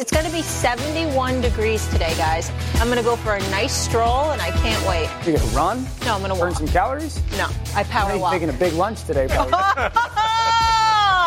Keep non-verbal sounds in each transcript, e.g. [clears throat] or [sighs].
It's going to be 71 degrees today, guys. I'm going to go for a nice stroll, and I can't wait. You're going to run? No, I'm going to Burn some calories? No, I power walk. making a big lunch today, [laughs] probably. [laughs]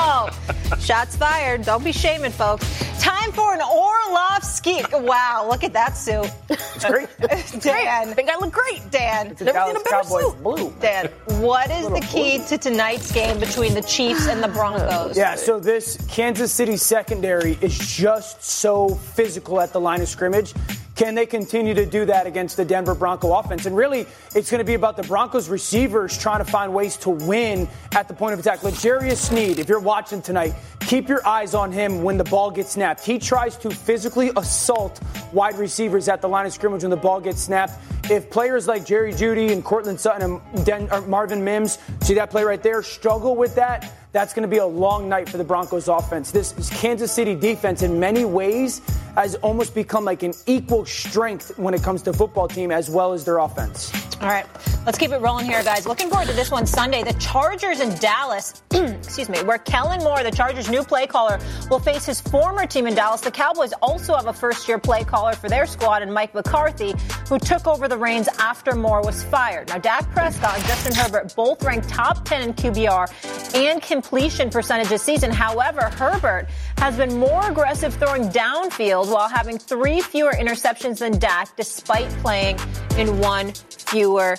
Oh! [laughs] Shots fired. Don't be shaming, folks. Time for an Orlovsky. Wow, look at that suit. it's great. [laughs] Dan. I think I look great, Dan. It's a better Cowboys blue. Dan, what is the key to tonight's game between the Chiefs and the Broncos? Yeah, so this Kansas City secondary is just so physical at the line of scrimmage. Can they continue to do that against the Denver Bronco offense? And really, it's going to be about the Broncos receivers trying to find ways to win at the point of attack. L'Jarius Sneed, if you're watching tonight, keep your eyes on him when the ball gets snapped. He tries to physically assault wide receivers at the line of scrimmage when the ball gets snapped. If players like Jerry Jeudy and Courtland Sutton and Den- Marvin Mims, see that play right there, struggle with that, that's going to be a long night for the Broncos offense. This Kansas City defense, in many ways, has almost become like an equal strength when it comes to football team as well as their offense. All right, let's keep it rolling here, guys. Looking forward to this one Sunday. The Chargers in Dallas, [clears throat] excuse me, where Kellen Moore, the Chargers' new play caller, will face his former team in Dallas. The Cowboys also have a first year play caller for their squad, and Mike McCarthy, who took over the reins after Moore was fired. Now, Dak Prescott and Justin Herbert both ranked top 10 in QBR and completion percentage this season. However, Herbert has been more aggressive throwing downfield while having three fewer interceptions than Dak, despite playing in one fewer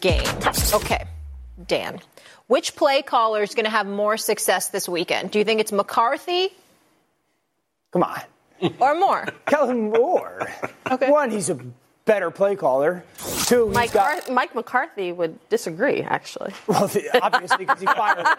game. Okay, Dan. Which play caller is going to have more success this weekend? Do you think it's McCarthy Come on. or Moore? Kellen [laughs] Moore. Okay. One, he's a better play caller. Two, he's Mike, got. Mike McCarthy would disagree, actually. Well, obviously, because he fired. [laughs]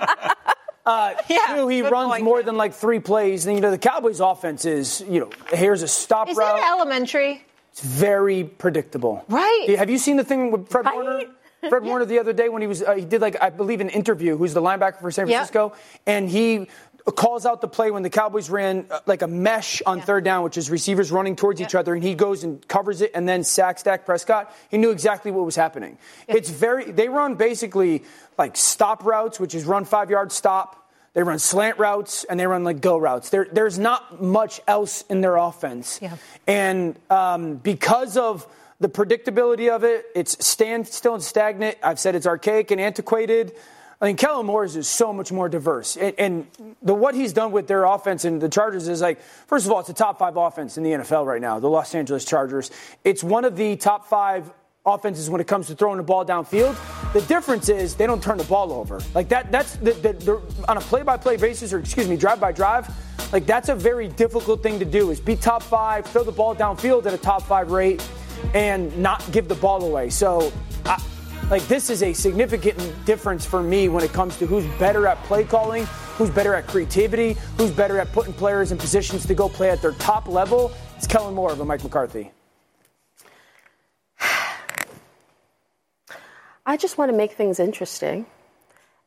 Uh, [laughs] Yeah, two, he runs point. more than like three plays. And, you know, the Cowboys' offense is, you know, here's a stop Is route. that elementary? it's very predictable. Right. Have you seen the thing with Fred Right. Warner? [laughs] Fred Warner the other day when he was, uh, he did like, I believe, an interview, who's the linebacker for San. Francisco, and he calls out the play when the Cowboys ran uh, like a mesh on third down, which is receivers running towards each other, and he goes and covers it and then sacks Dak Prescott. He knew exactly what was happening. It's very, they run basically like stop routes, which is run five yard stop. They run slant routes and they run like go routes. There, there's not much else in their offense. Yeah. And um, because of the predictability of it, it's stand still and stagnant. I've said it's archaic and antiquated. I mean, Kellen Moore's is so much more diverse. And, and the, what he's done with their offense and the Chargers is like, first of all, it's a top five offense in the NFL right now, the Los Angeles Chargers. It's one of the top five offenses when it comes to throwing the ball downfield. The difference is they don't turn the ball over. Like that, that's the, the, the, on a play-by-play basis, or excuse me, drive-by-drive. Like that's a very difficult thing to do. Is be top five, throw the ball downfield at a top five rate, and not give the ball away. So, I, like this is a significant difference for me when it comes to who's better at play calling, who's better at creativity, who's better at putting players in positions to go play at their top level. It's Kellen Moore over Mike McCarthy. [sighs] I just want to make things interesting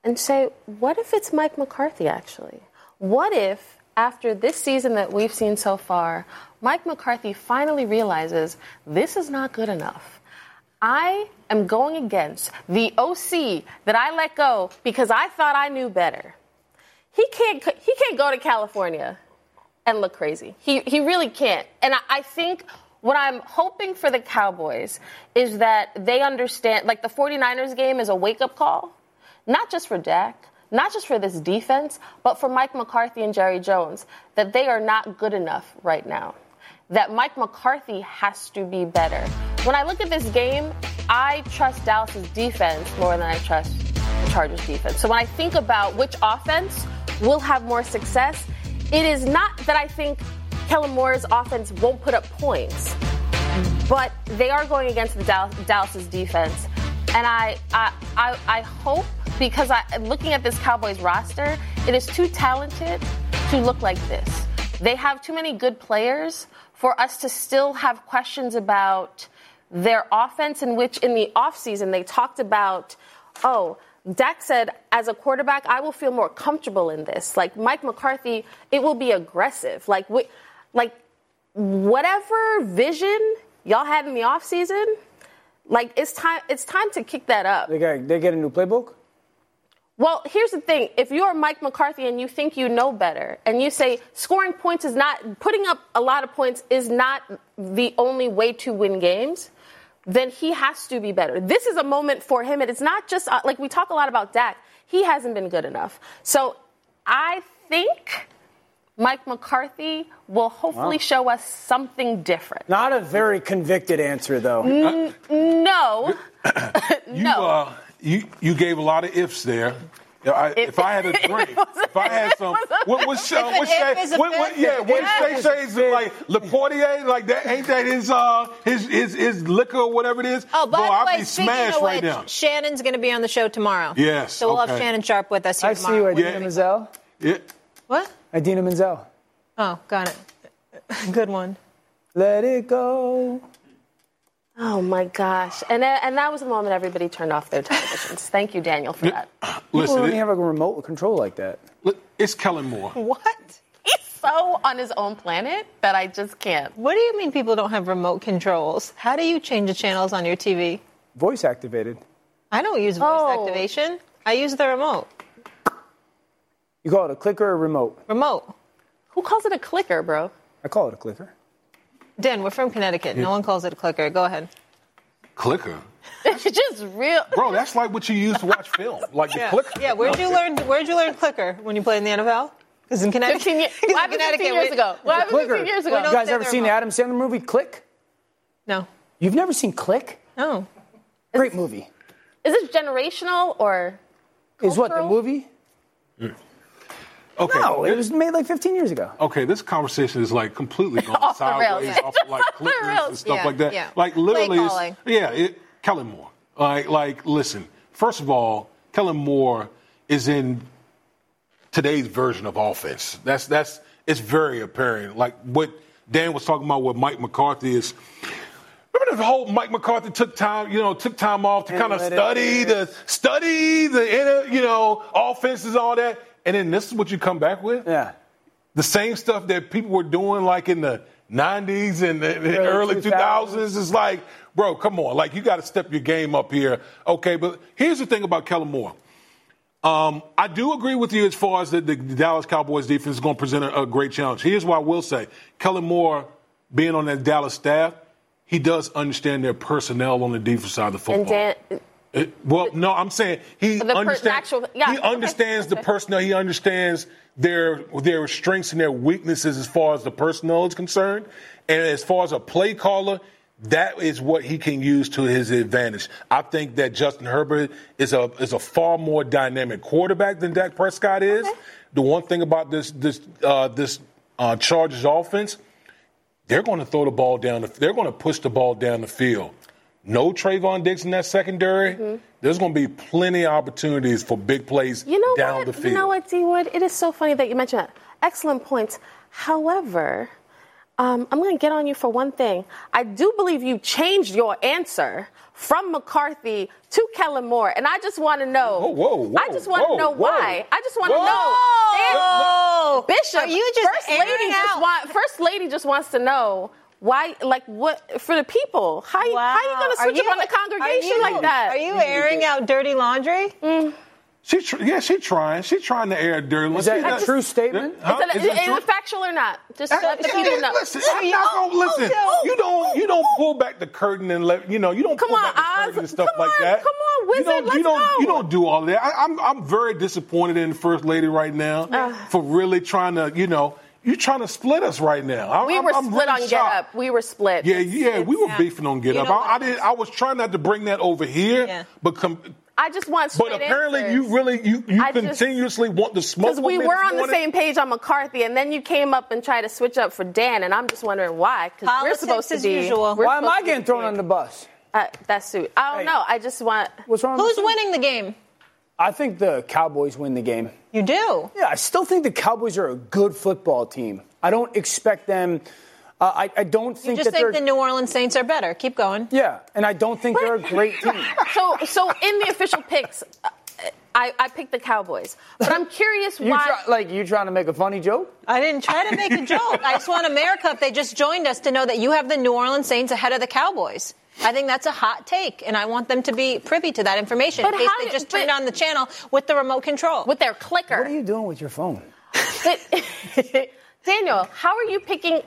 and say, what if it's Mike McCarthy actually? What if, after this season that we've seen so far, Mike McCarthy finally realizes this is not good enough? I am going against the OC that I let go because I thought I knew better. He can't, he can't go to California and look crazy. He, he really can't. And I, I think what I'm hoping for the Cowboys is that they understand, like the 49ers game is a wake up call, not just for Dak, not just for this defense, but for Mike McCarthy and Jerry Jones, that they are not good enough right now. That Mike McCarthy has to be better. When I look at this game, I trust Dallas's defense more than I trust the Chargers defense. So when I think about which offense will have more success, it is not that I think Kellen Moore's offense won't put up points, but they are going against the Dallas, Dallas's defense. And I, I, I, I hope because I, looking at this Cowboys roster, it is too talented to look like this. they have too many good players for us to still have questions about their offense, in which in the offseason they talked about, oh, Dak said, as a quarterback, I will feel more comfortable in this. Like Mike McCarthy, it will be aggressive. Like, we, like whatever vision y'all had in the offseason, like it's time. It's time to kick that up. They got they get a new playbook. Well, here's the thing. If you're Mike McCarthy and you think you know better and you say scoring points is not, putting up a lot of points is not the only way to win games, then he has to be better. This is a moment for him. And it's not just, uh, like we talk a lot about Dak. He hasn't been good enough. So I think Mike McCarthy will hopefully wow. show us something different. Not a very convicted answer, though. N- no. [coughs] you, [coughs] no. Uh, you, you gave a lot of ifs there. I, if, if, I had a [laughs] drink, if I had some, [laughs] what was uh, what Shay, what, what, yeah, what Shay says like Laportier, like that, ain't that his uh his his, his liquor or whatever it is? Oh, by Boy, the I'd way, be speaking smashed of right which, now. Shannon's going to be on the show tomorrow. Yes, so we'll okay. have Shannon Sharpe with us here I tomorrow. see you, Idina Yeah. Menzel. Yeah. What? Idina Menzel. Oh, got it. [laughs] Good one. Let it go. Oh my gosh! And that, and that was the moment everybody turned off their televisions. Thank you, Daniel, for that. Uh, people Listen, don't it- have a remote control like that. look, it's Kellen Moore. What? He's so on his own planet that I just can't. What do you mean people don't have remote controls? How do you change the channels on your TV? Voice activated. I don't use voice Oh. activation. I use the remote. You call it a clicker or a remote? Remote. Who calls it a clicker, bro? I call it a clicker. Dan, we're from Connecticut. No one calls it a clicker. Go ahead. Clicker, It's [laughs] just real. bro. That's like what you use to watch film, like the Yeah. clicker. Yeah, where'd you learn where'd you learn clicker when you played in the NFL? Because in Connecticut. 15 years, [laughs] 'cause in what happened 15 Connecticut, years we- ago? What happened Clicker. 15 years We ago? You guys ever seen the. Adam Sandler movie Click? No. You've never seen Click? No. Great movie. Is it generational or? Is what the Cultural? movie? Mm. Okay. No, it was made like 15 years ago. Okay, this conversation is like completely gone [laughs] Off the rails, sideways, off of like [laughs] Off the clickers rails. and stuff Yeah, like that. yeah. Like literally, it's, yeah, it, Kellen Moore. Like, like, listen. First of all, Kellen Moore is in today's version of offense. That's that's it's very apparent. Like what Dan was talking about with Mike McCarthy is. Remember the whole Mike McCarthy took time, you know, took time off to kind of study the study the you know, offenses, all that, and then this is what you come back with Yeah. the same stuff that people were doing like in the 90s and the the early, Early 2000s 2000s. is like, bro, come on. Like, you got to step your game up here. Okay, but here's the thing about Kellen Moore. Um, I do agree with you as far as the, the Dallas Cowboys defense is going to present a, a great challenge. Here's what I will say Kellen Moore, being on that Dallas staff, he does understand their personnel on the defense side of the football. And Dan, It- well, no, I'm saying he per- understands. actual- yeah, he okay, understands the personnel. He understands their their strengths and their weaknesses as far as the personnel is concerned. And as far as a play caller, that is what he can use to his advantage. I think that Justin Herbert is a is a far more dynamic quarterback than Dak Prescott is. The one thing about this this uh, this uh, Chargers offense, they're going to throw the ball down. The, they're going to push the ball down the field. No Trevon Diggs in that secondary. There's going to be plenty of opportunities for big plays you know down what? the field. You know what, D Wood? It is so funny that you mentioned that. Excellent points. However, um, I'm going to get on you for one thing. I do believe you changed your answer from McCarthy to Kellen Moore, and I just want to know. Whoa, whoa, whoa, I just want to know whoa. why. I just want to know. Oh, Bishop, Are you just first lady airing just want first lady just wants to know why, like what for the people? How you, how you going to switch Are up on the congregation are you- like that? Are you airing out dirty laundry? She, tr- yeah, she's trying. She's trying to air dirty. Laundry. Is that She's a true statement? Huh? Is, it, Is is, it is it factual or not? Just Uh, so the people know. Listen, I'm not gonna listen. You don't, you don't pull back the curtain and let you know. You don't Come pull on, back the Oz. curtain and stuff Come like on, that. come on, you wizard, don't, you let's don't, go. you don't do all that. I, I'm, I'm very disappointed in the first lady right now for really trying to, you know, you're trying to split us right now. I, We I'm, were I'm split really on Get. Up. We were split. Yeah, yeah, we were yeah. beefing on Get You Up. I, I did. I was trying not to bring that over here, Yeah. but com- I just want straight but apparently answers. you really you, you I just- continuously want to smoke. Because we were this on the same page on McCarthy, and then you came up and tried to switch up for Dan, and I'm just wondering why. Because we're Politics supposed to be. usual. Why am I getting thrown on the bus? Uh, that suit. I don't Hey. know. I just want. What's wrong? Who's this? winning the game? I think the Cowboys win the game. You do. Yeah, I still think the Cowboys are a good football team. I don't expect them. Uh, I, I, don't think you just think the New Orleans Saints are better. Keep going. Yeah, and I don't think they're a great [laughs] team. So, so in the official picks, I, I picked the Cowboys, but I'm curious [laughs] you why. Try, like you trying to make a funny joke? I didn't try to make a joke. I just want America, if they just joined us, to know that you have the New Orleans Saints ahead of the Cowboys. I think that's a hot take, and I want them to be privy to that information But in case how they did- just turned on the channel with the remote control. with their clicker. What are you doing with your phone? [laughs] Daniel, how are you picking?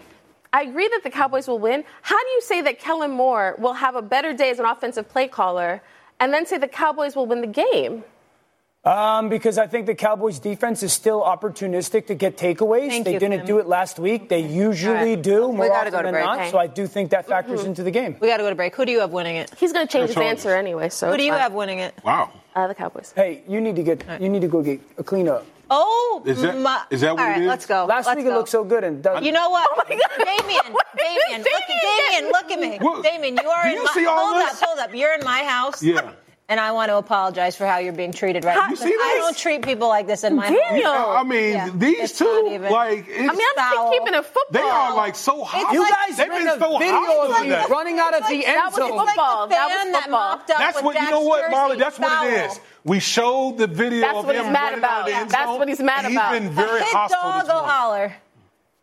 I agree that the Cowboys will win. How do you say that Kellen Moore will have a better day as an offensive play caller, and then say the Cowboys will win the game? Um, because I think the Cowboys defense is still opportunistic to get takeaways. Thank they you, didn't Kim. do it last week. They usually All right. do We more gotta often go to than break. not. Okay. So I do think that factors into the game. we got to go to break. Who do you have winning it? He's going to change his answer anyway. So Who do you fine. have winning it? Wow. Uh, the Cowboys. Hey, you need to get you need to go get a cleanup. Oh, Is that- my, is that what all it right, is? let's go. Last let's week go. it looked so good and Doug, You know what? Oh my God. Damien, [laughs] Damien, look, Damien, look at me. What? Damien, you are Do in you my see all hold this? up, hold up. You're in my house. Yeah. And I want to apologize for how you're being treated right now. I this? don't treat people like this in my Daniel. home. I mean, Yeah, these it's two, even- like, it's, I mean, I'm Foul. just keeping it football. they are like so hot. you like- guys They've been so video hot of me today. running out of the end was zone. football. Football. Like That the was fan that football. mocked up That's with what you know. What, Marley? jersey. That's what it is. We showed the video That's of him he's mad running out of the about. end That's what he's mad and about. He's been very Hit hostile dog this will morning. holler.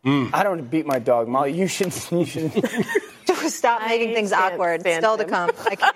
Mm. I don't want to beat my dog, Molly. You shouldn't. [laughs] You shouldn't. [laughs] Stop making things awkward. stand Still to come. I can't.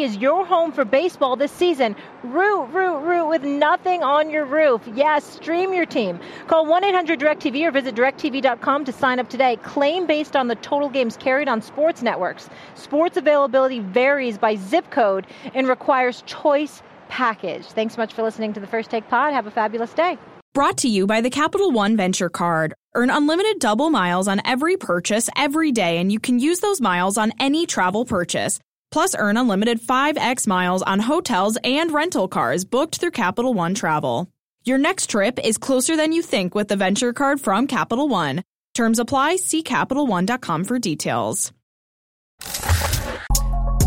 is your home for baseball this season. Root, root, root with nothing on your roof. Yes, stream your team. Call 1 800 DirecTV or visit directv.com to sign up today. Claim based on the total games carried on sports networks. Sports availability varies by zip code and requires choice package. Thanks so much for listening to the First Take Pod. Have a fabulous day. Brought to you by the Capital One Venture Card. Earn unlimited double miles on every purchase every day, and you can use those miles on any travel purchase. Plus, earn unlimited 5x miles on hotels and rental cars booked through Capital One Travel. Your next trip is closer than you think with the Venture Card from Capital One. Terms apply. See CapitalOne.com for details.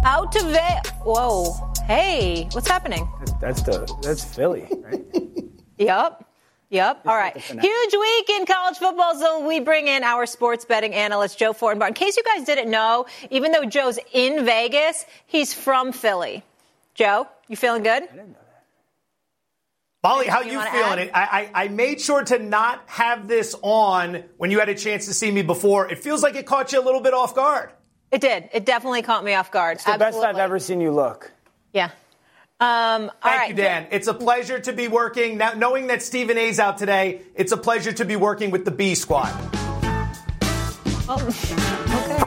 Out to Ve- Whoa. Hey, what's happening? That's the. That's Philly, right? [laughs] Yep. Yep. All right. Huge week in college football. So we bring in our sports betting analyst, Joe Fortenbaugh. In case you guys didn't know, even though Joe's in Vegas, he's from Philly. Joe, you feeling good? I didn't know that. Molly, how You you feeling? It? I, I, I made sure to not have this on when you had a chance to see me before. It feels like it caught you a little bit off guard. It did. It definitely caught me off guard. It's The best I've ever seen you look. Yeah. Um, Thank right. you, Dan. It's a pleasure to be working. Now, knowing that Stephen A's out today, it's a pleasure to be working with the B squad. [laughs] Okay.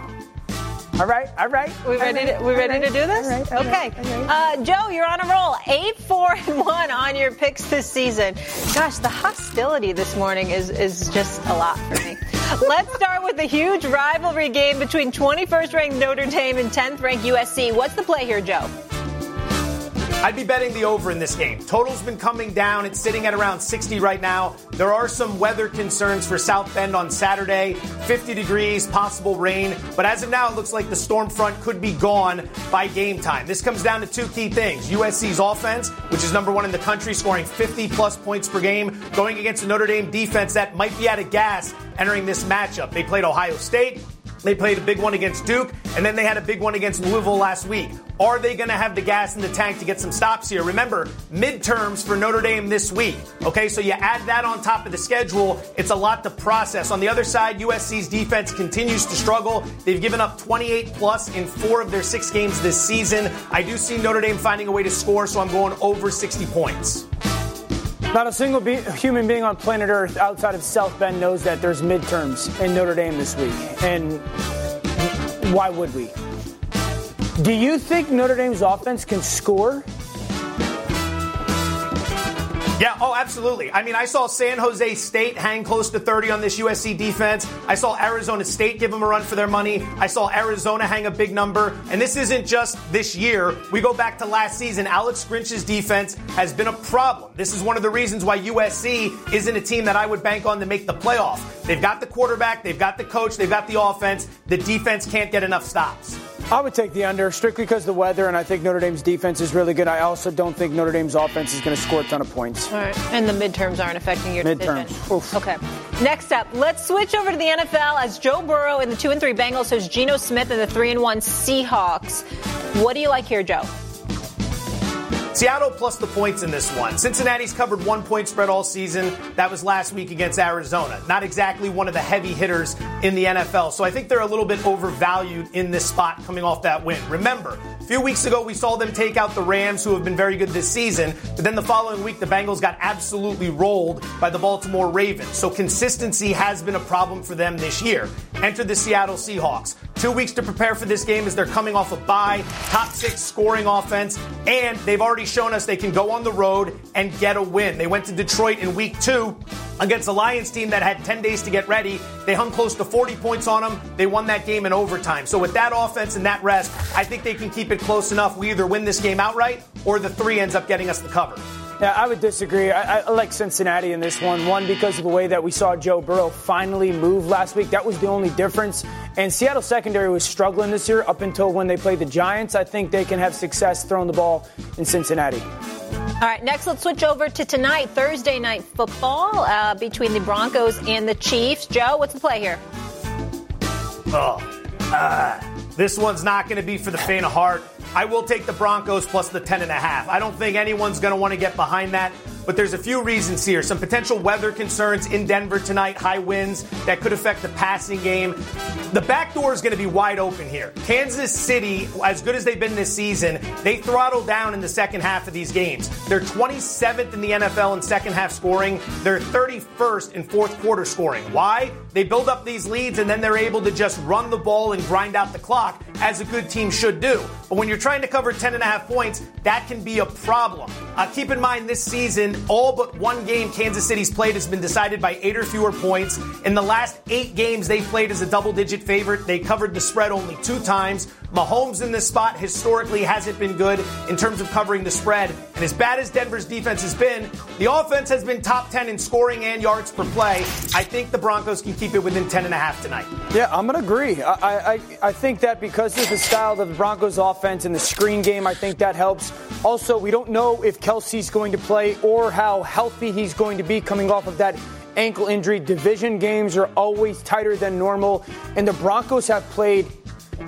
All right, all right. We ready? To, we ready to do this? okay. Uh, Joe, you're on a roll. Eight, four, [laughs] and one on your picks this season. Gosh, the hostility this morning is is just a lot for me. [laughs] Let's start with the huge rivalry game between 21st ranked Notre Dame and 10th ranked USC. What's the play here, Joe? I'd be betting the over in this game. Total's been coming down. It's sitting at around 60 right now. There are some weather concerns for South Bend on Saturday. 50 degrees, possible rain. But as of now, it looks like the storm front could be gone by game time. This comes down to two key things. USC's offense, which is number one in the country, scoring 50 plus points per game, going against a Notre Dame defense that might be out of gas entering this matchup. They played Ohio State. They played a big one against Duke, and then they had a big one against Louisville last week. Are they going to have the gas in the tank to get some stops here? Remember, midterms for Notre Dame this week. Okay, so you add that on top of the schedule, it's a lot to process. On the other side, USC's defense continues to struggle. They've given up 28 plus in four of their six games this season. I do see Notre Dame finding a way to score, so I'm going over 60 points. Not a single be- human being on planet Earth outside of South Bend knows that there's midterms in Notre Dame this week. And why would we? Do you think Notre Dame's offense can score? Yeah, oh, absolutely. I mean, I saw San Jose State hang close to 30 on this USC defense. I saw Arizona State give them a run for their money. I saw Arizona hang a big number. And this isn't just this year. We go back to last season. Alex Grinch's defense has been a problem. This is one of the reasons why USC isn't a team that I would bank on to make the playoff. They've got the quarterback, they've got the coach, they've got the offense. The defense can't get enough stops. I would take the under strictly because of the weather, and I think Notre Dame's defense is really good. I also don't think Notre Dame's offense is going to score a ton of points. All right. And the midterms aren't affecting your Midterms. decision. Oof. Okay. Next up, let's switch over to the NFL as Joe Burrow in the two and three Bengals hosts Geno Smith in the three and one Seahawks. What do you like here, Joe? Seattle plus the points in this one. Cincinnati's covered one point spread all season. That was last week against Arizona. Not exactly one of the heavy hitters in the NFL. So I think they're a little bit overvalued in this spot coming off that win. Remember, few weeks ago we saw them take out the Rams, who have been very good this season. But then the following week, the Bengals got absolutely rolled by the Baltimore Ravens. So consistency has been a problem for them this year. Enter the Seattle Seahawks. Two weeks to prepare for this game as they're coming off a bye, top six scoring offense, and they've already shown us they can go on the road and get a win. They went to Detroit in week two against a Lions team that had 10 days to get ready. They hung close to 40 points on them. They won that game in overtime. So with that offense and that rest, I think they can keep it close enough. We either win this game outright or the three ends up getting us the cover. Yeah, I would disagree. I, I like Cincinnati in this one. One, because of the way that we saw Joe Burrow finally move last week. That was the only difference. And Seattle secondary was struggling this year up until when they played the Giants. I think they can have success throwing the ball in Cincinnati. All right, next let's switch over to tonight, Thursday night football uh, between the Broncos and the Chiefs. Joe, what's the play here? Oh, uh, this one's not going to be for the faint of heart. I will take the Broncos plus the 10 and a half. I don't think anyone's going to want to get behind that, but there's a few reasons here. Some potential weather concerns in Denver tonight, high winds that could affect the passing game. The back door is going to be wide open here. Kansas City, as good as they've been this season, they throttle down in the second half of these games. They're 27th in the NFL in second half scoring. They're 31st in fourth quarter scoring. Why? They build up these leads and then they're able to just run the ball and grind out the clock as a good team should do. But when you're trying to cover 10 and a half points, that can be a problem. Uh, keep in mind this season, all but one game Kansas City's played has been decided by eight or fewer points. In the last eight games they played as a double digit favorite, they covered the spread only two times. Mahomes in this spot historically hasn't been good in terms of covering the spread. And as bad as Denver's defense has been, the offense has been top 10 in scoring and yards per play. I think the Broncos can keep it within 10 and a half tonight. Yeah, I'm going to agree. I, I, I think that because of the style of the Broncos offense and the screen game, I think that helps. Also, we don't know if Kelce's going to play or how healthy he's going to be coming off of that ankle injury. Division games are always tighter than normal, and the Broncos have played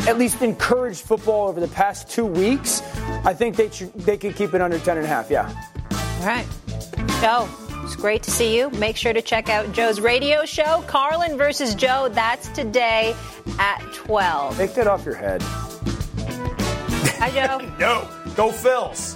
at least encouraged football over the past two weeks. I think they should, they can keep it under 10 and a half. Yeah. All right. Joe, it's great to see you. Make sure to check out Joe's radio show, Carlin versus Joe. That's today at 12. Take that off your head. Hi, Joe. [laughs] No, go Phils.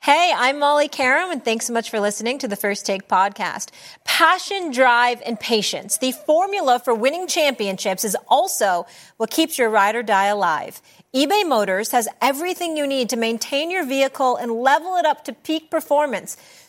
Hey, I'm Molly Qerim, and thanks so much for listening to the First Take podcast. Passion, drive, and patience. The formula for winning championships is also what keeps your ride or die alive. eBay Motors has everything you need to maintain your vehicle and level it up to peak performance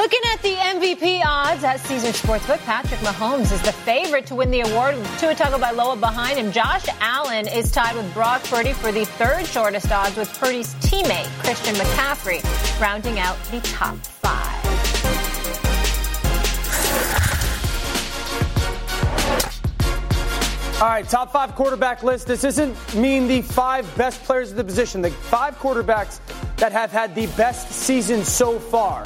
Looking at the MVP odds at Caesar Sportsbook, Patrick Mahomes is the favorite to win the award Tua Tagovailoa behind him. Josh Allen is tied with Brock Purdy for the third shortest odds with Purdy's teammate, Christian McCaffrey, rounding out the top five. All right, top five quarterback list. This doesn't mean the five best players of the position, the five quarterbacks that have had the best season so far.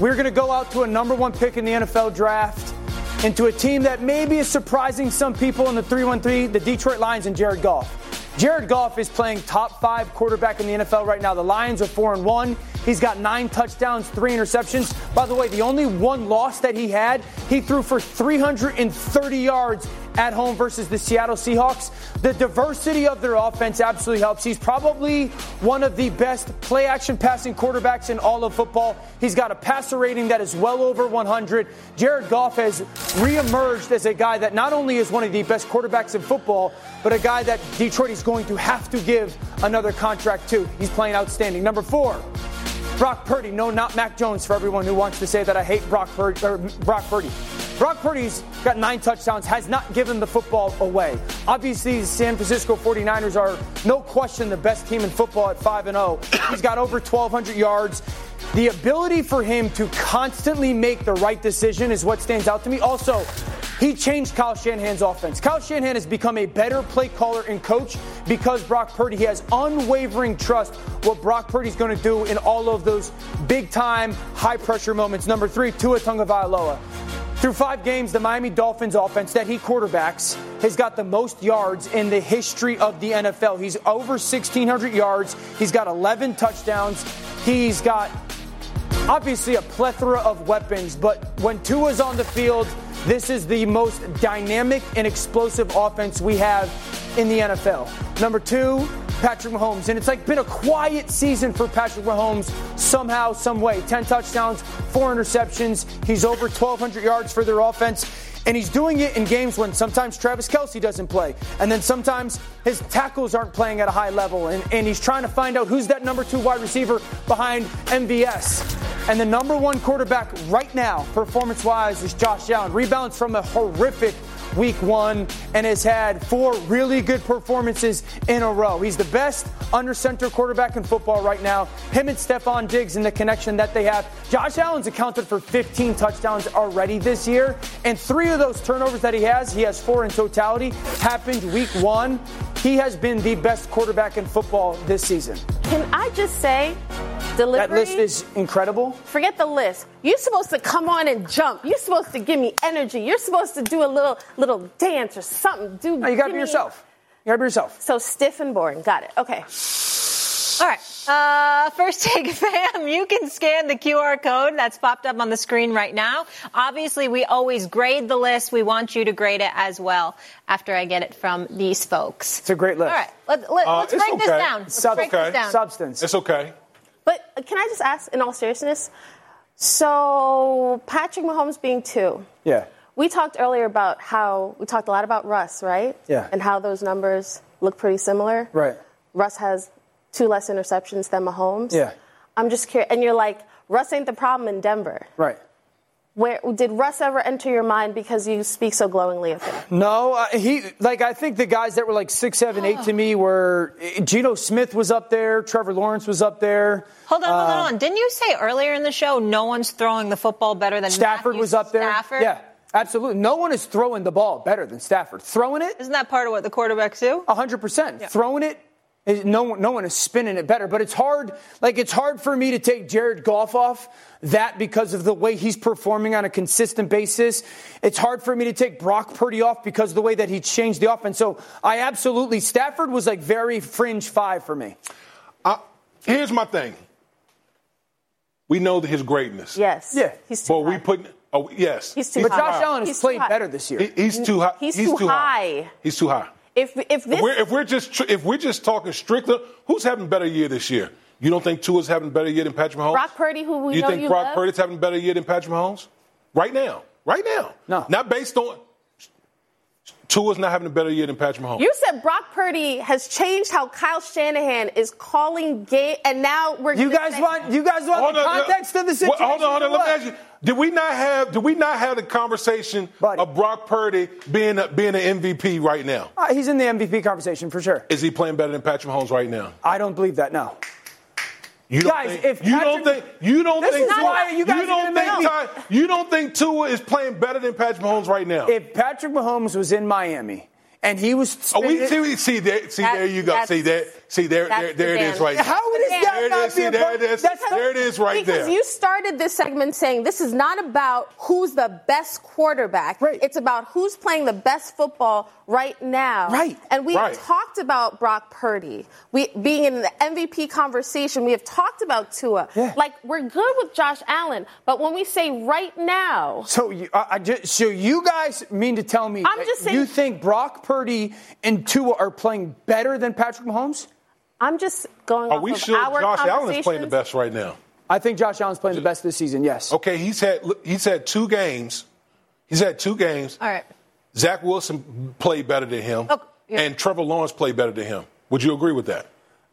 We're going to go out to a number one pick in the NFL draft, into a team that maybe is surprising some people in the 313, the Detroit Lions and Jared Goff. Jared Goff is playing top five quarterback in the NFL right now. The Lions are four and one. He's got nine touchdowns, three interceptions. By the way, the only one loss that he had, he threw for 330 yards at home versus the Seattle Seahawks. The diversity of their offense absolutely helps. He's probably one of the best play action passing quarterbacks in all of football. He's got a passer rating that is well over 100. Jared Goff has reemerged as a guy that not only is one of the best quarterbacks in football, but a guy that Detroit is going to have to give another contract to. He's playing outstanding. Number four, Brock Purdy. No, not Mac Jones for everyone who wants to say that I hate Brock Purdy. Brock Purdy. Brock Purdy's got nine touchdowns, has not given the football away. Obviously, the San Francisco 49ers are no question the best team in football at 5 and 0. He's got over 1,200 yards. The ability for him to constantly make the right decision is what stands out to me. Also, he changed Kyle Shanahan's offense. Kyle Shanahan has become a better play caller and coach because Brock Purdy he has unwavering trust what Brock Purdy's going to do in all of those big time, high pressure moments. Number three, Tua Tagovailoa. Through five games, the Miami Dolphins offense that he quarterbacks has got the most yards in the history of the NFL. He's over 1,600 yards. He's got 11 touchdowns. He's got obviously a plethora of weapons, but when Tua's on the field, this is the most dynamic and explosive offense we have in the NFL. Number two, Patrick Mahomes. And it's like been a quiet season for Patrick Mahomes somehow, some way. 10 touchdowns, four interceptions. He's over 1,200 yards for their offense. And he's doing it in games when sometimes Travis Kelce doesn't play. And then sometimes his tackles aren't playing at a high level. And, and he's trying to find out who's that number two wide receiver behind MVS. And the number one quarterback right now, performance wise, is Josh Allen. Rebounds from a horrific week one and has had four really good performances in a row. He's the best under center quarterback in football right now. Him and Stefon Diggs and the connection that they have. Josh Allen's accounted for 15 touchdowns already this year, and three of those turnovers that he has, he has four in totality, happened week one. He has been the best quarterback in football this season. Can I just say, delivery. That list is incredible. Forget the list. You're supposed to come on and jump. You're supposed to give me energy. You're supposed to do a little little dance or something. Do no, you got to be yourself. You got to be yourself. So stiff and boring. Got it. Okay. All right. Uh, first [laughs] take fam, you can scan the QR code that's popped up on the screen right now. Obviously, we always grade the list. We want you to grade it as well after I get it from these folks. It's a great list. All right. Let, let, Uh, let's it's break this down. Let's Sub- break okay. this down. Substance. It's okay. But can I just ask, in all seriousness? So Patrick Mahomes being two. Yeah. We talked earlier about how we talked a lot about Russ, right? Yeah. And how those numbers look pretty similar. Right. Russ has two less interceptions than Mahomes. Yeah. I'm just curious. And you're like, Russ ain't the problem in Denver. Right. Where did Russ ever enter your mind because you speak so glowingly of him? No, uh, he like I think the guys that were like six, seven, eight to me were Geno Smith was up there, Trevor Lawrence was up there. Hold on, hold on, Uh, hold on. Didn't you say earlier in the show no one's throwing the football better than Stafford Matthew was up there. Stafford? Yeah, absolutely. No one is throwing the ball better than Stafford. Throwing it, Isn't that part of what the quarterbacks do? hundred percent. Throwing it, No one, no one is spinning it better, but it's hard. Like it's hard for me to take Jared Goff off that because of the way he's performing on a consistent basis. It's hard for me to take Brock Purdy off because of the way that he changed the offense. So I absolutely Stafford was like very fringe five for me. Uh, here's my thing. We know his greatness. Yes. Yeah. He's too But high. we put. Oh yes. He's too But high. Josh Allen has He's too played better this year. He- he's too high. He's too high. He's too high. If if this If we're, if we're just if we're just talking strictly, who's having a better year this year? You don't think Tua's having a better year than Patrick Mahomes? Brock Purdy, who we you know think you Brock love? Purdy's having a better year than Patrick Mahomes? Right now, right now. No. not based on. Tua's not having a better year than Patrick Mahomes. You said Brock Purdy has changed how Kyle Shanahan is calling game, and now we're You guys say- want you guys want Hold the on, context uh, of the situation? Hold on, hold on. Let me ask you: Did we not have? Did we not have the conversation Buddy. of Brock Purdy being a, being an MVP right now? Uh, he's in the MVP conversation for sure. Is he playing better than Patrick Mahomes right now? I don't believe that. No. You don't Guys, think, if you don't think you don't think Tua- why you guys are don't think Ty- you don't think Tua is playing better than Patrick Mahomes right now. If Patrick Mahomes was in Miami and he was, oh, we see, we see there, see That- there you go. that's- See there, see there, that's there, there the it is right there. how is There that it not is, see, being there it is. That's There it is right because there. you started this segment saying this is not about who's the best quarterback. Right. It's about who's playing the best football right now. Right. And we Right. have talked about Brock Purdy. We being in the MVP conversation, we have talked about Tua. Yeah. Like we're good with Josh Allen, but when we say right now, So you, I, I just, so you guys mean to tell me I'm that just saying- you think Brock Purdy and Tua are playing better than Patrick Mahomes? I'm just going Are off we of sure our Josh Allen is playing the best right now? I think Josh Allen's playing the best this season. Yes. Okay, he's had he's had two games. He's had two games. All right. Zach Wilson played better than him, Oh, yeah. and Trevor Lawrence played better than him. Would you agree with that?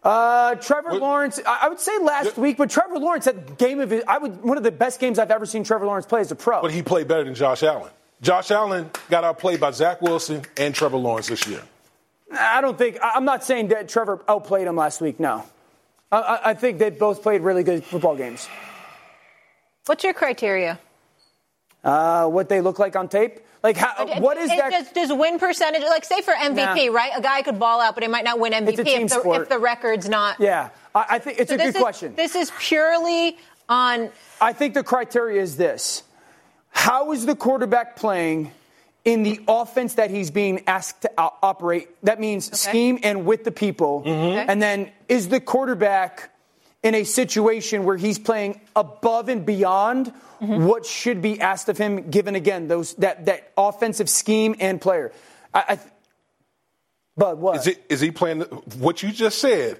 Uh, Trevor What- Lawrence, I, I would say last Yeah. week, but Trevor Lawrence had the game of his, I would one of the best games I've ever seen Trevor Lawrence play as a pro. But he played better than Josh Allen. Josh Allen got outplayed by Zach Wilson and Trevor Lawrence this year. I don't think I'm not saying that Trevor outplayed him last week. No, I, I, I think they both played really good football games. What's your criteria? Uh, what they look like on tape, like how, what is It- that? Does, does win percentage, like say for MVP, Nah. right? A guy could ball out, but he might not win MVP if the, if the record's not. yeah, I, I think it's So a good is, question. This is purely on. I think the criteria is this: How is the quarterback playing in the offense that he's being asked to operate? That means scheme and with the people. And then is the quarterback in a situation where he's playing above and beyond what should be asked of him, given again those that that offensive scheme and player? I, I but what? Is, it, is he playing what you just said?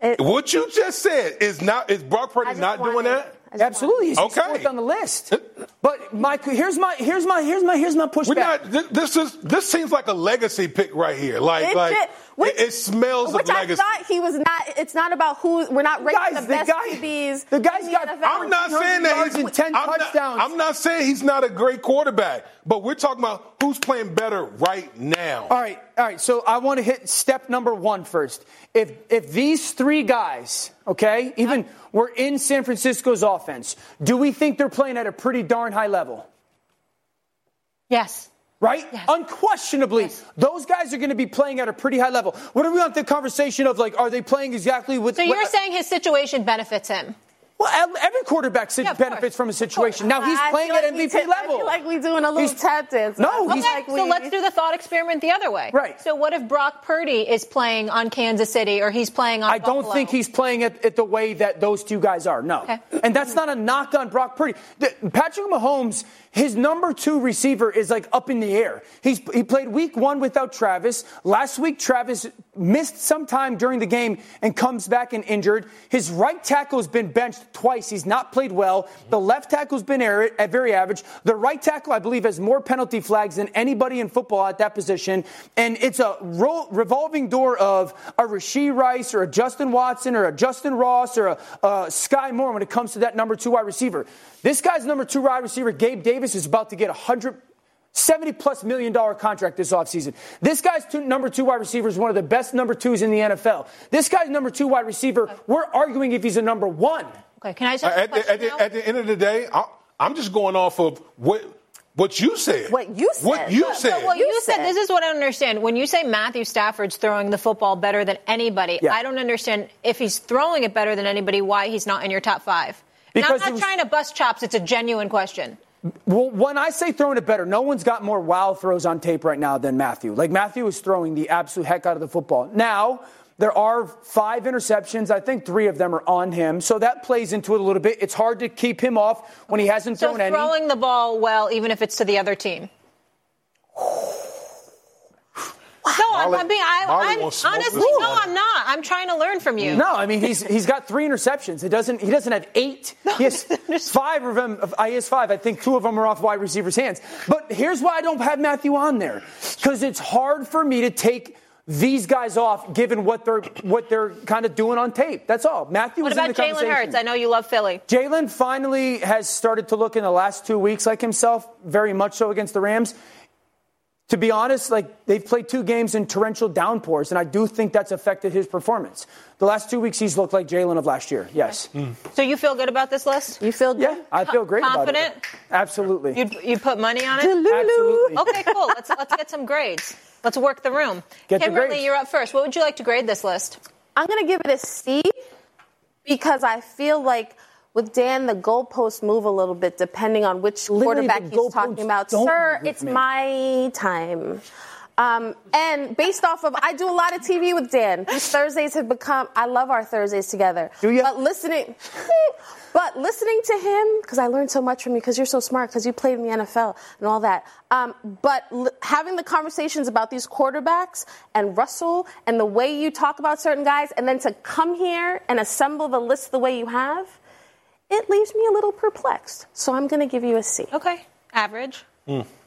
It- what you just said is not is Brock Purdy not doing wanted- that? I Absolutely, he's Okay. fourth on the list. But Mike, here's my here's my here's my here's my pushback. We're not. This is this seems like a legacy pick right here. Like It like did- which- it, it smells which of I legacy. thought he was not. It's not about who. We're not rating Guys, the the best guy- QBs. the guy's in got- NFL. I'm not saying that yards he's and 10 I'm not- touchdowns. I'm not saying he's not a great quarterback, but we're talking about who's playing better right now. All right, all right. So I want to hit step number one first. If if these three guys, okay, even were in San Francisco's offense, do we think they're playing at a pretty darn high level? Yes. Right? Yes. Unquestionably, those guys are going to be playing at a pretty high level. What are we on the conversation of like, are they playing exactly with? So you're what- saying his situation benefits him? Well, every quarterback Yeah, benefits course. from a situation. Now he's I playing at like we MVP ta- level. I feel like we're doing a little He's- tap dance. No, he's- Okay, like so let's do the thought experiment the other way. Right. So what if Brock Purdy is playing on Kansas City or he's playing on I don't think he's playing it, it the way that those two guys are. No. Okay. And that's not a knock on Brock Purdy. The- Patrick Mahomes, his number two receiver is like up in the air. He's, he played week one without Travis. Last week, Travis missed some time during the game and comes back and injured. His right tackle has been benched twice. He's not played well. The left tackle's been very average. The right tackle, I believe, has more penalty flags than anybody in football at that position. And it's a revolving door of a Rashee Rice or a Justin Watson or a Justin Ross or a, a Sky Moore when it comes to that number two wide receiver. This guy's number two wide receiver, Gabe Davis, is about to get a hundred. 70 plus million dollar contract this offseason. This guy's two, number two wide receiver is one of the best number twos in the NFL. This guy's number two wide receiver, we're arguing if he's a number one. Okay, can I just ask uh, At the, at, the, at the end of the day, I, I'm just going off of what What you said. What you said. What you But- said. Well, you, You said, said. this is what I don't understand. When you say Matthew Stafford's throwing the football better than anybody, Yeah. I don't understand if he's throwing it better than anybody, why he's not in your top five. And Because I'm not was- trying to bust chops. It's a genuine question. Well, when I say throwing it better, no one's got more wow throws on tape right now than Matthew. Like Matthew is throwing the absolute heck out of the football. Now, there are five interceptions. I think three of them are on him. So that plays into it a little bit. It's hard to keep him off when he hasn't So thrown any. throwing the ball well, even if it's to the other team. No, I'm, I'm being. I, I'm won't honestly no. I'm not. I'm trying to learn from you. No, I mean he's he's got three interceptions. It doesn't he doesn't have eight. [laughs] He has [laughs] five of them. uh, He has five. I think two of them are off wide receivers' hands. But here's why I don't have Matthew on there because it's hard for me to take these guys off given what they're what they're kind of doing on tape. That's all. Matthew What was in about the Jalen. Hurts? I know you love Philly. Jalen finally has started to look in the last two weeks like himself, very much so against the Rams. To be honest, like they've played two games in torrential downpours, and I do think that's affected his performance. The last two weeks, he's looked like Jalen of last year. Yes. Mm. So you feel good about this list? You feel good? Yeah, I feel great Confident? about it. Absolutely. You'd, you put money on it? Absolutely. Okay, cool. Let's let's get some grades. Let's work the room. Get the Kimberley, you're up first. What would you like to grade this list? I'm going to give it a C because I feel like with Dan, the goalposts move a little bit depending on which Literally, quarterback he's talking about. don't Sir, it's me. my time. Um, and based off of, I do a lot of TV with Dan. These Thursdays have become, I love our Thursdays together. Do ya? But listening, [laughs] but listening to him, because I learned so much from you, because you're so smart, because you played in the NFL and all that. Um, but l- having the conversations about these quarterbacks and Russell and the way you talk about certain guys, and then to come here and assemble the list the way you have, it leaves me a little perplexed. So I'm going to give you a C. Okay, average.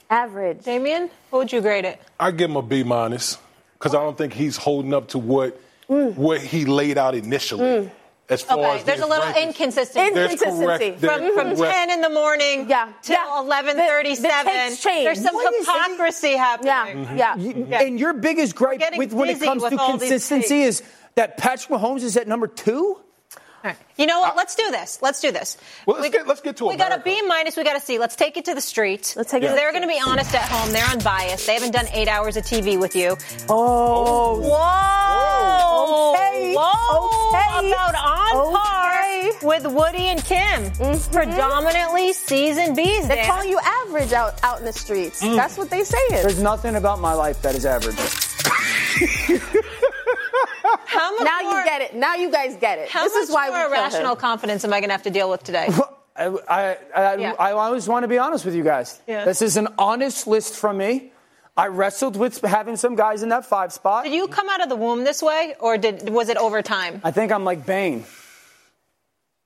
Average. Damien, what would you grade it? I give him a B minus because I don't think he's holding up to what what he laid out initially. Mm. As far Okay, as there's a little rankings. inconsistency. Inconsistency. correct- from, from 10 in the morning Yeah, till yeah. 11:37. The- the. There's some What is it? hypocrisy happening. Yeah, yeah. Mm-hmm. You- And your biggest gripe with when it comes with to consistency is that Patrick Mahomes is at number two? All right. You know what? Let's do this. Let's do this. Well, let's get- let's get to We got a B minus. We got a C. Let's take it to the street. Let's take it Because They're going to be honest at home. They're unbiased. They haven't done eight hours of TV with you. Oh. Whoa! Okay. Whoa! Okay. About on Okay. par with Woody and Kim. Predominantly seasoned bees. They call you average out, out in the streets. Mm. That's what they saying. There's nothing about my life that is average. [laughs] How much Now more, you get it. Now you guys get it. How this much is why more we kill irrational him. confidence am I going to have to deal with today? I, I, I, Yeah. I always want to be honest with you guys. Yeah. This is an honest list from me. I wrestled with having some guys in that five spot. Did you come out of the womb this way, or did was it over time? I think I'm like Bane.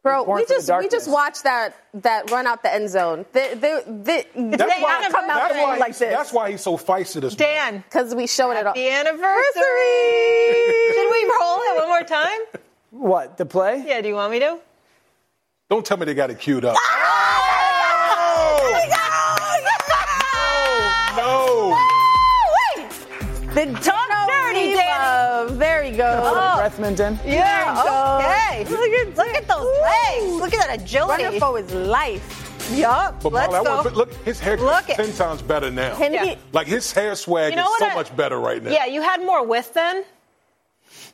Bro, we just we just watched that that run out the end zone. They they they, they That's didn't why- come out That's why, like he's, this that's why he's so feisty this morning. Dan, because we showed it all. the anniversary. Should we roll it one more time? What, the play? Yeah, do you want me to? Don't tell me they got it queued up. Oh! No. Oh the Talk dirty, There you go. Oh. Breath mint in? Yeah. Okay. Look at look at those legs. Look at that agility. Running for his life. Yup. But Let's Molly, I go. want- look, his hair Look at- ten times better now. Can Yeah. he? Like his hair swag You know is so I- much better right now. yeah, you had more width then.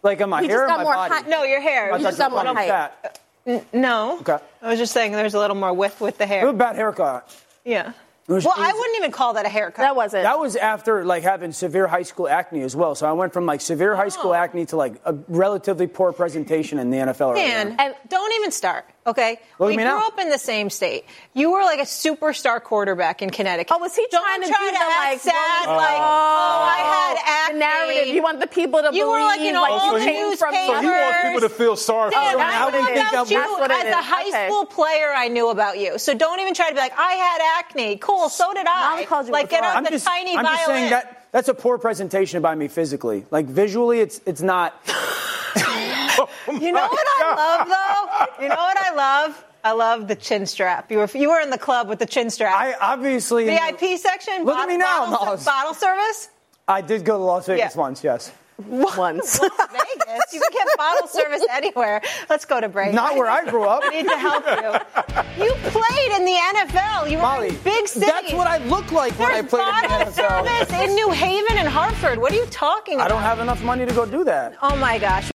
Like on my He hair just or got my more body? height. No, your hair. I You just got more height. fat. Uh, no. Okay. I was just saying there's a little more width with the hair. a bad haircut. Yeah. It was Well, I wouldn't even call that a haircut. That wasn't. That was after like having severe high school acne as well. So I went from like severe high school Oh. acne to like a relatively poor presentation in the NFL. early Dan, on. and don't even start. Okay, Look we me grew now. up in the same state. You were like a superstar quarterback in Connecticut. Oh, was he Don't trying to try be to the, like, sad? woman- like, oh, I had acne. the narrative. You want the people to You were, believe like, in like all you the came from. So he wants people to feel sorry for him. now I we know think about I'm- you That's what it as is. a high Okay. school player. I knew about you, so don't even try to be like, I had acne. Cool, so did I. Molly called you like, get withdraw. out I'm the just, tiny I'm just violin. saying that that's a poor presentation by me physically. Like visually, it's it's not. [laughs] Oh you know what I love though? You know what I love? I love the chin strap. You were you were in the club with the chin strap. I obviously VIP section. Look at me now, bottle, bottle service. I did go to Las Vegas Yeah. once. Yes. once. [laughs] Vegas. You can get bottle service anywhere. Let's go to break. Not where I grew up. [laughs] I need to help you. You played in the NFL. You were Molly, in big cities. That's what I look like when I There's played in the bottle NFL. service in New Haven and Hartford. What are you talking about? I don't have enough money to go do that. Oh my gosh.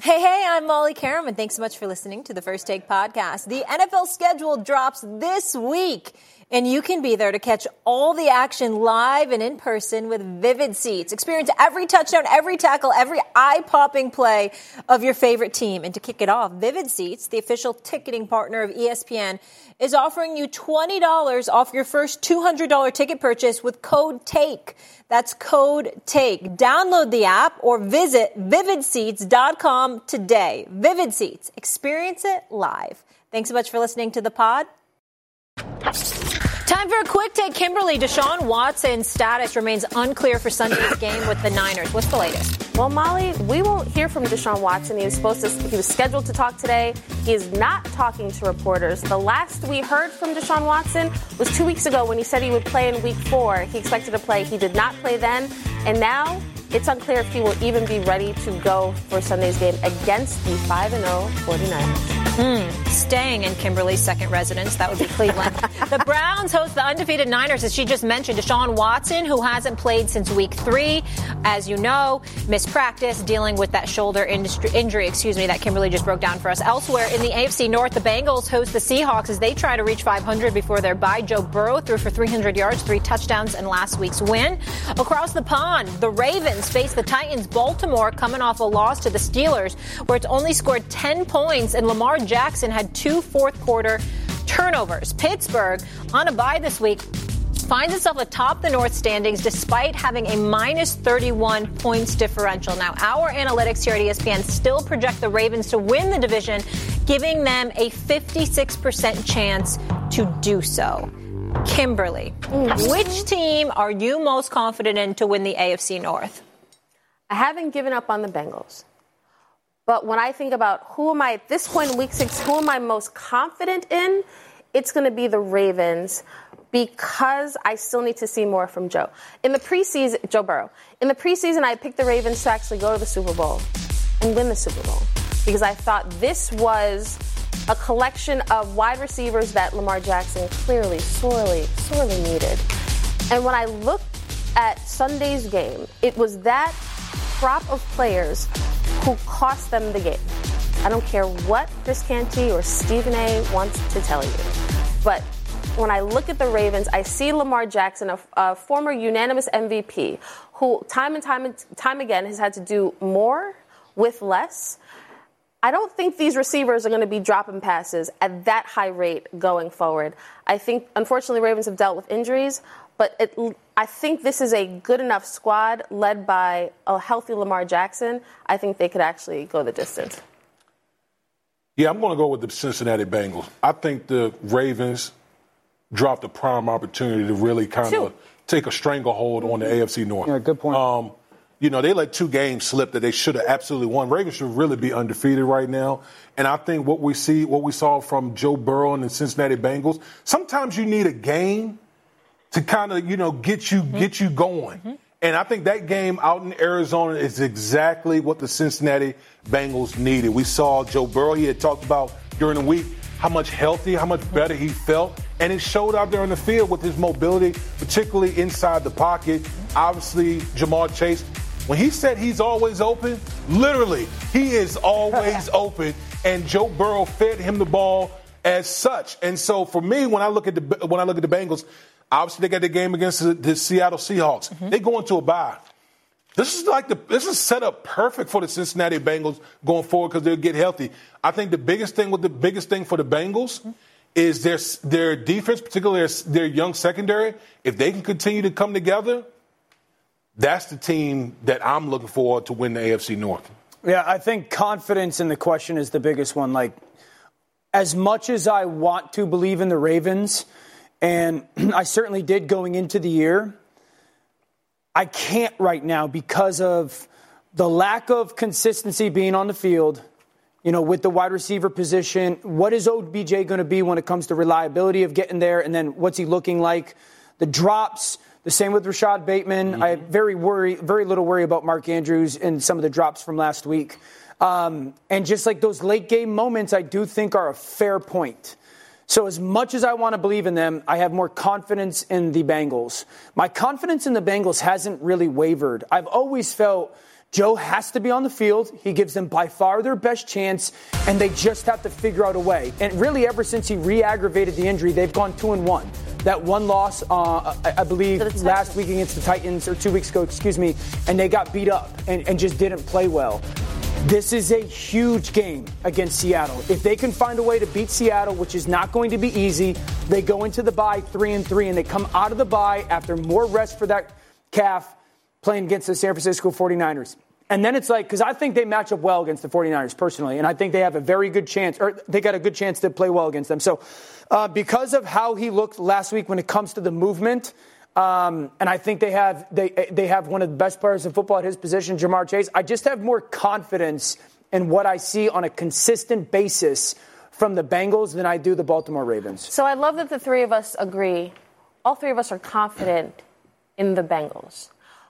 Hey, hey, I'm Molly Qerim, and thanks so much for listening to the First Take podcast. The NFL schedule drops this week, and you can be there to catch all the action live and in person with Vivid Seats. Experience every touchdown, every tackle, every eye popping play of your favorite team. And to kick it off, Vivid Seats, the official ticketing partner of ESPN, is offering you $20 off your first $200 ticket purchase with code TAKE. That's code TAKE. Download the app or visit vividseats.com today. Vivid Seats. Experience it live. Thanks so much for listening to the pod. Time for a quick take. Kimberley, Deshaun Watson's status remains unclear for Sunday's game with the Niners. What's the latest? Well, Molly, we won't hear from Deshaun Watson. He was supposed to. He was scheduled to talk today. He is not talking to reporters. The last we heard from Deshaun Watson was two weeks ago when he said he would play in Week Four. He expected to play. He did not play then, and now it's unclear if he will even be ready to go for Sunday's game against the 5 0 49ers. Hmm, staying in Kimberley's second residence, that would be Cleveland. [laughs] the Browns host the undefeated Niners, as she just mentioned. Deshaun Watson, who hasn't played since week three, as you know, missed practice, dealing with that shoulder industry, injury, excuse me, that Kimberley just broke down for us. Elsewhere in the AFC North, the Bengals host the Seahawks as they try to reach 500 before their bye. Joe Burrow threw for 300 yards, three touchdowns in last week's win. Across the pond, the Ravens face the Titans. Baltimore coming off a loss to the Steelers, where it's only scored 10 points, and Lamar Jackson had two fourth quarter turnovers. Pittsburgh on a bye this week finds itself atop the North standings despite having a minus 31 points differential. Now, our analytics here at ESPN still project the Ravens to win the division, giving them a 56% chance to do so. Kimberley, mm. which team are you most confident in to win the AFC North? I haven't given up on the Bengals. But when I think about who am I at this point in week six, who am I most confident in? It's going to be the Ravens because I still need to see more from Joe. In the preseason, Joe Burrow. In the preseason, I picked the Ravens to actually go to the Super Bowl and win the Super Bowl because I thought this was a collection of wide receivers that Lamar Jackson clearly, sorely, sorely needed. And when I looked at Sunday's game, it was that crop of players who cost them the game. I don't care what Chris Canty or Stephen A. wants to tell you. But when I look at the Ravens, I see Lamar Jackson, a, a former unanimous MVP, who time and time and time again has had to do more with less. I don't think these receivers are going to be dropping passes at that high rate going forward. I think, unfortunately, Ravens have dealt with injuries, but it, I think this is a good enough squad led by a healthy Lamar Jackson. I think they could actually go the distance. Yeah, I'm going to go with the Cincinnati Bengals. I think the Ravens dropped a prime opportunity to really kind Two. of take a stranglehold on the AFC North. Yeah, good point. Um, you know, they let two games slip that they should have absolutely won. Ravens should really be undefeated right now. And I think what we see, what we saw from Joe Burrow and the Cincinnati Bengals, sometimes you need a game to kind of, you know, get you mm-hmm. get you going. Mm-hmm. And I think that game out in Arizona is exactly what the Cincinnati Bengals needed. We saw Joe Burrow, he had talked about during the week how much healthy, how much better he felt. And it showed out there on the field with his mobility, particularly inside the pocket. Obviously, Ja'Marr Chase, when he said he's always open, literally, he is always [laughs] open. And Joe Burrow fed him the ball as such. And so for me, when I look at the when I look at the Bengals, obviously they got the game against the, the Seattle Seahawks. Mm-hmm. They go into a bye. This is like the this is set up perfect for the Cincinnati Bengals going forward because they'll get healthy. I think the biggest thing with the biggest thing for the Bengals mm-hmm. is their their defense, particularly their, their young secondary. If they can continue to come together, that's the team that I'm looking for to win the AFC North. Yeah, I think confidence in the question is the biggest one. Like, as much as I want to believe in the Ravens, and [clears throat] I certainly did going into the year, I can't right now because of the lack of consistency being on the field. You know, with the wide receiver position, what is OBJ going to be when it comes to reliability of getting there, and then what's he looking like? The drops, The same with Rashod Bateman. Mm-hmm. I very worry, very little worry about Mark Andrews and some of the drops from last week. Um, and just like those late game moments, I do think are a fair point. So, as much as I want to believe in them, I have more confidence in the Bengals. My confidence in the Bengals hasn't really wavered. I've always felt Joe has to be on the field. He gives them by far their best chance, and they just have to figure out a way. And really, ever since he re aggravated the injury, they've gone two and one. That one loss, uh, I, I believe, last week against the Titans, or two weeks ago, excuse me, and they got beat up and, and just didn't play well. This is a huge game against Seattle. If they can find a way to beat Seattle, which is not going to be easy, they go into the bye three and three, and they come out of the bye after more rest for that calf playing against the San Francisco 49ers. And then it's like, because I think they match up well against the 49ers personally, and I think they have a very good chance, or they got a good chance to play well against them. So, uh, because of how he looked last week when it comes to the movement, um, and I think they have they they have one of the best players in football at his position, Ja'Marr Chase. I just have more confidence in what I see on a consistent basis from the Bengals than I do the Baltimore Ravens. So I love that the three of us agree. All three of us are confident in the Bengals.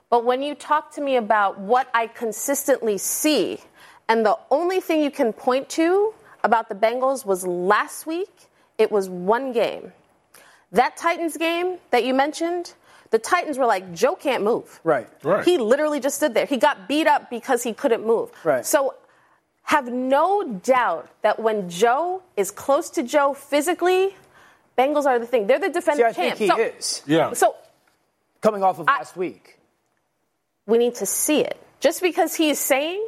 But when you talk to me about what I consistently see, and the only thing you can point to about the Bengals was last week, it was one game. That Titans game that you mentioned, the Titans were like, Joe can't move. Right. Right. He literally just stood there. He got beat up because he couldn't move. Right. So have no doubt that when Joe is close to Joe physically, Bengals are the thing. They're the defending See, I think champs. he so, is Yeah. So coming off of I- last week. we need to see it. Just because he is saying,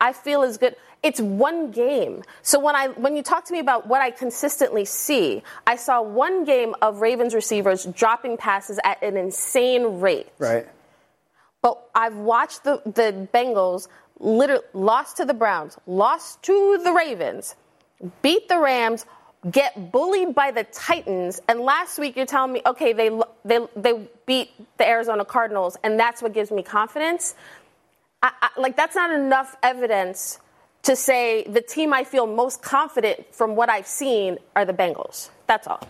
I feel is good. It's one game. So when I when you talk to me about what I consistently see, I saw one game of Ravens receivers dropping passes at an insane rate. Right. But I've watched the, the Bengals literally lost to the Browns, lost to the Ravens, beat the Rams, get bullied by the Titans, and last week you're telling me, okay, they they they beat the Arizona Cardinals, and that's what gives me confidence. I, I, like that's not enough evidence to say the team I feel most confident from what I've seen are the Bengals. That's all.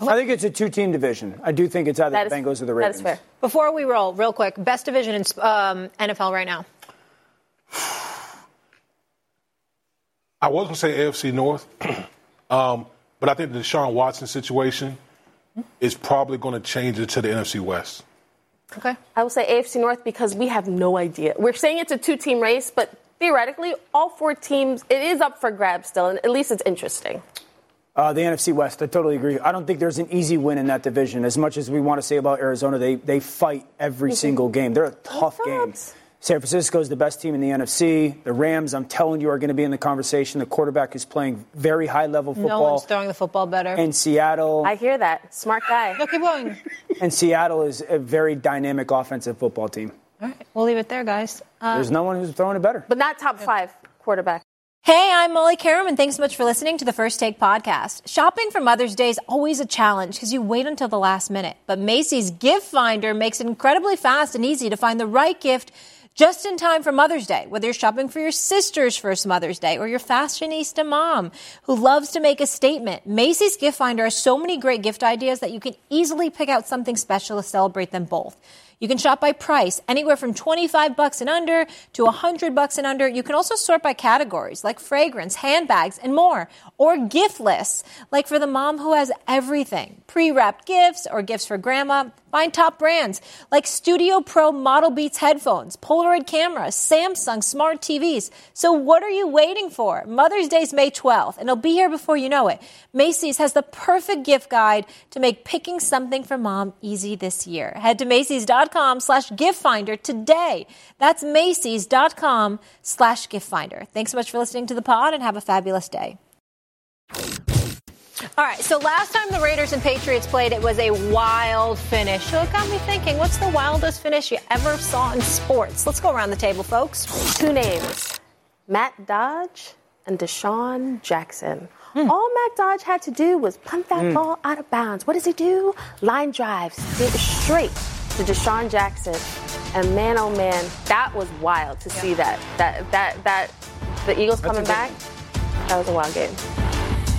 I think it's a two-team division. I do think it's either That the is Bengals or the That Ravens. is fair. Before we roll, real quick, best division in um, NFL right now. I was going to say AFC North, [clears throat] um, but I think the Deshaun Watson situation is probably going to change it to the NFC West. Okay. I will say AFC North because we have no idea. We're saying it's a two team race, but theoretically, all four teams, it is up for grabs still, and at least it's interesting. Uh, the NFC West, I totally agree. I don't think there's an easy win in that division. As much as we want to say about Arizona, they, they fight every single game. They're a tough game. San Francisco is the best team in the NFC. The Rams, I'm telling you, are going to be in the conversation. The quarterback is playing very high level football. No football. one's throwing the football better. and Seattle, I hear that. Smart guy. no, keep going. and Seattle is a very dynamic offensive football team. All right, we'll leave it there, guys. Uh, There's no one who's throwing it better. But not top five quarterback. Hey, I'm Molly Qerim, and thanks so much for listening to the First Take podcast. Shopping for Mother's Day is always a challenge because you wait until the last minute. But Macy's Gift Finder makes it incredibly fast and easy to find the right gift just in time for Mother's Day. Whether you're shopping for your sister's first Mother's Day or your fashionista mom who loves to make a statement, Macy's Gift Finder has so many great gift ideas that you can easily pick out something special to celebrate them both. You can shop by price, anywhere from 25 bucks and under to 100 bucks and under. You can also sort by categories like fragrance, handbags, and more. Or gift lists, like for the mom who has everything. Pre-wrapped gifts or gifts for grandma. Find top brands like Studio Pro Model Beats headphones, Polaroid cameras, Samsung smart TVs. So what are you waiting for? Mother's Day is May 12th, and it'll be here before you know it. Macy's has the perfect gift guide to make picking something for mom easy this year. Head to Macy's.com slash gift finder today. That's Macy's.com slash gift finder. Thanks so much for listening to the pod and have a fabulous day. All right, so last time the Raiders and Patriots played, it was a wild finish. So it got me thinking, what's the wildest finish you ever saw in sports? Let's go around the table, folks. Two names Matt Dodge and DeSean Jackson. All Matt Dodge had to do was punt that ball out of bounds. What does he do? Line drives straight to DeSean Jackson. And man, oh man, that was wild to see that. That that that the Eagles coming good back. That was a wild game.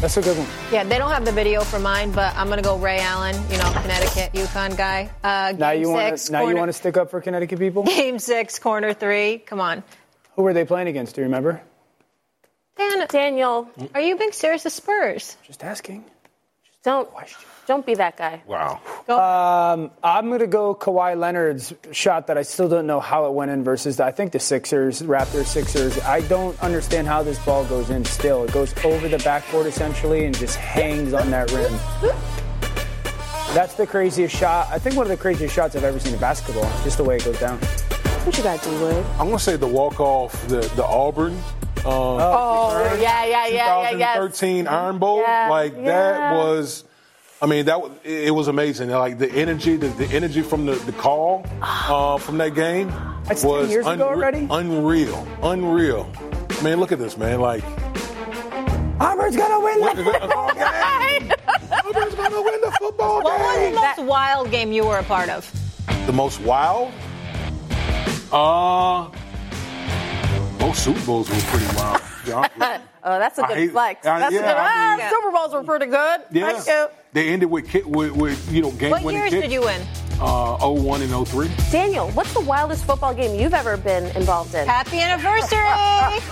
That's a good one. Yeah, they don't have the video for mine, but I'm gonna go Ray Allen. You know, Connecticut, UConn guy. Uh, Now game you want six, to now you want to stick up for Connecticut people? [laughs] Game six, corner three. Come on, Who were they playing against? Do you remember? Dan. Daniel, Are you being serious? The Spurs. Just asking. Don't don't be that guy. Wow. Um, I'm going to go Kawhi Leonard's shot that I still don't know how it went in versus I think the Sixers, Raptors, Sixers. I don't understand how this ball goes in still. It goes over the backboard essentially and just hangs on that rim. That's the craziest shot. I think one of the craziest shots I've ever seen in basketball, just the way it goes down. What you got, D Wood? I'm gonna say the walk off the the Auburn. Um, Oh, yeah, yeah, yeah, yeah, yeah. 2013 Iron Bowl, Yeah, like yeah. that was. I mean, that was- it was amazing. Like the energy, the, the energy from the, the call uh, from that game That's 10 was years ago already? unreal, unreal. Man, look at this, man. Like Auburn's going to win what- the football [laughs] game. Auburn's gonna win the football What was the game. most wild game you were a part of? The most wild? Uh, both Super Bowls were pretty wild. to be honest with you. Oh, that's a I good hate- flex. I- That's a yeah, good. I mean- ah, Super Bowls were pretty good. Yeah. Thank you. They ended with, with, with you know, game What years kick. did you win? Uh, 01 and 03. Daniel, what's the wildest football game you've ever been involved in? Happy anniversary! [laughs]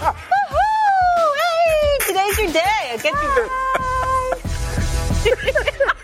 Woohoo! Hey, today's your day. I'll get you. [laughs]